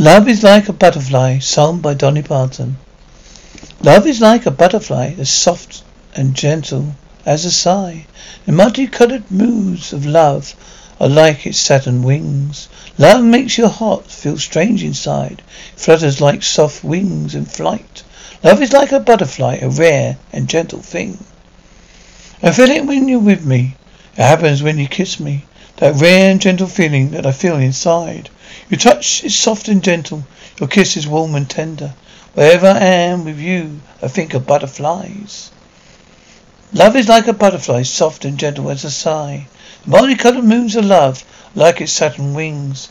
Love is like a butterfly, sung by Dolly Parton. Love is like a butterfly, as soft and gentle as a sigh. The multicolored moods of love are like its satin wings. Love makes your heart feel strange inside, flutters like soft wings in flight. Love is like a butterfly, a rare and gentle thing. I feel it when you're with me. It happens when you kiss me. That rare and gentle feeling that I feel inside. Your touch is soft and gentle. Your kiss is warm and tender. Wherever I am with you, I think of butterflies. Love is like a butterfly, soft and gentle as a sigh. The multicolored moons of love, like its satin wings.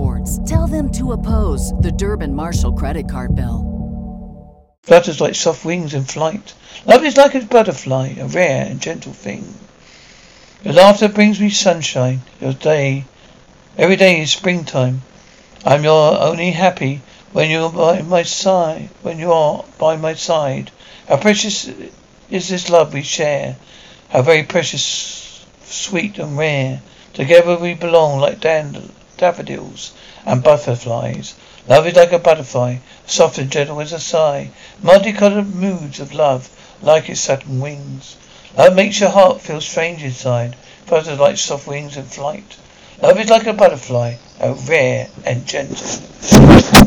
rewards. Tell them to oppose the Durbin Marshall credit card bill. Flutters like soft wings in flight. Love is like a butterfly, a rare and gentle thing. Your laughter brings me sunshine. Your day, every day is springtime. I'm your only happy when you're by my side. When you are by my side, how precious is this love we share? How very precious, sweet and rare. Together we belong like dand- daffodils and butterflies. Love is like a butterfly, soft and gentle as a sigh. Multicolored moods of love, like its satin wings. Love makes your heart feel strange inside, flutters like soft wings in flight. Love is like a butterfly, a rare and gentle.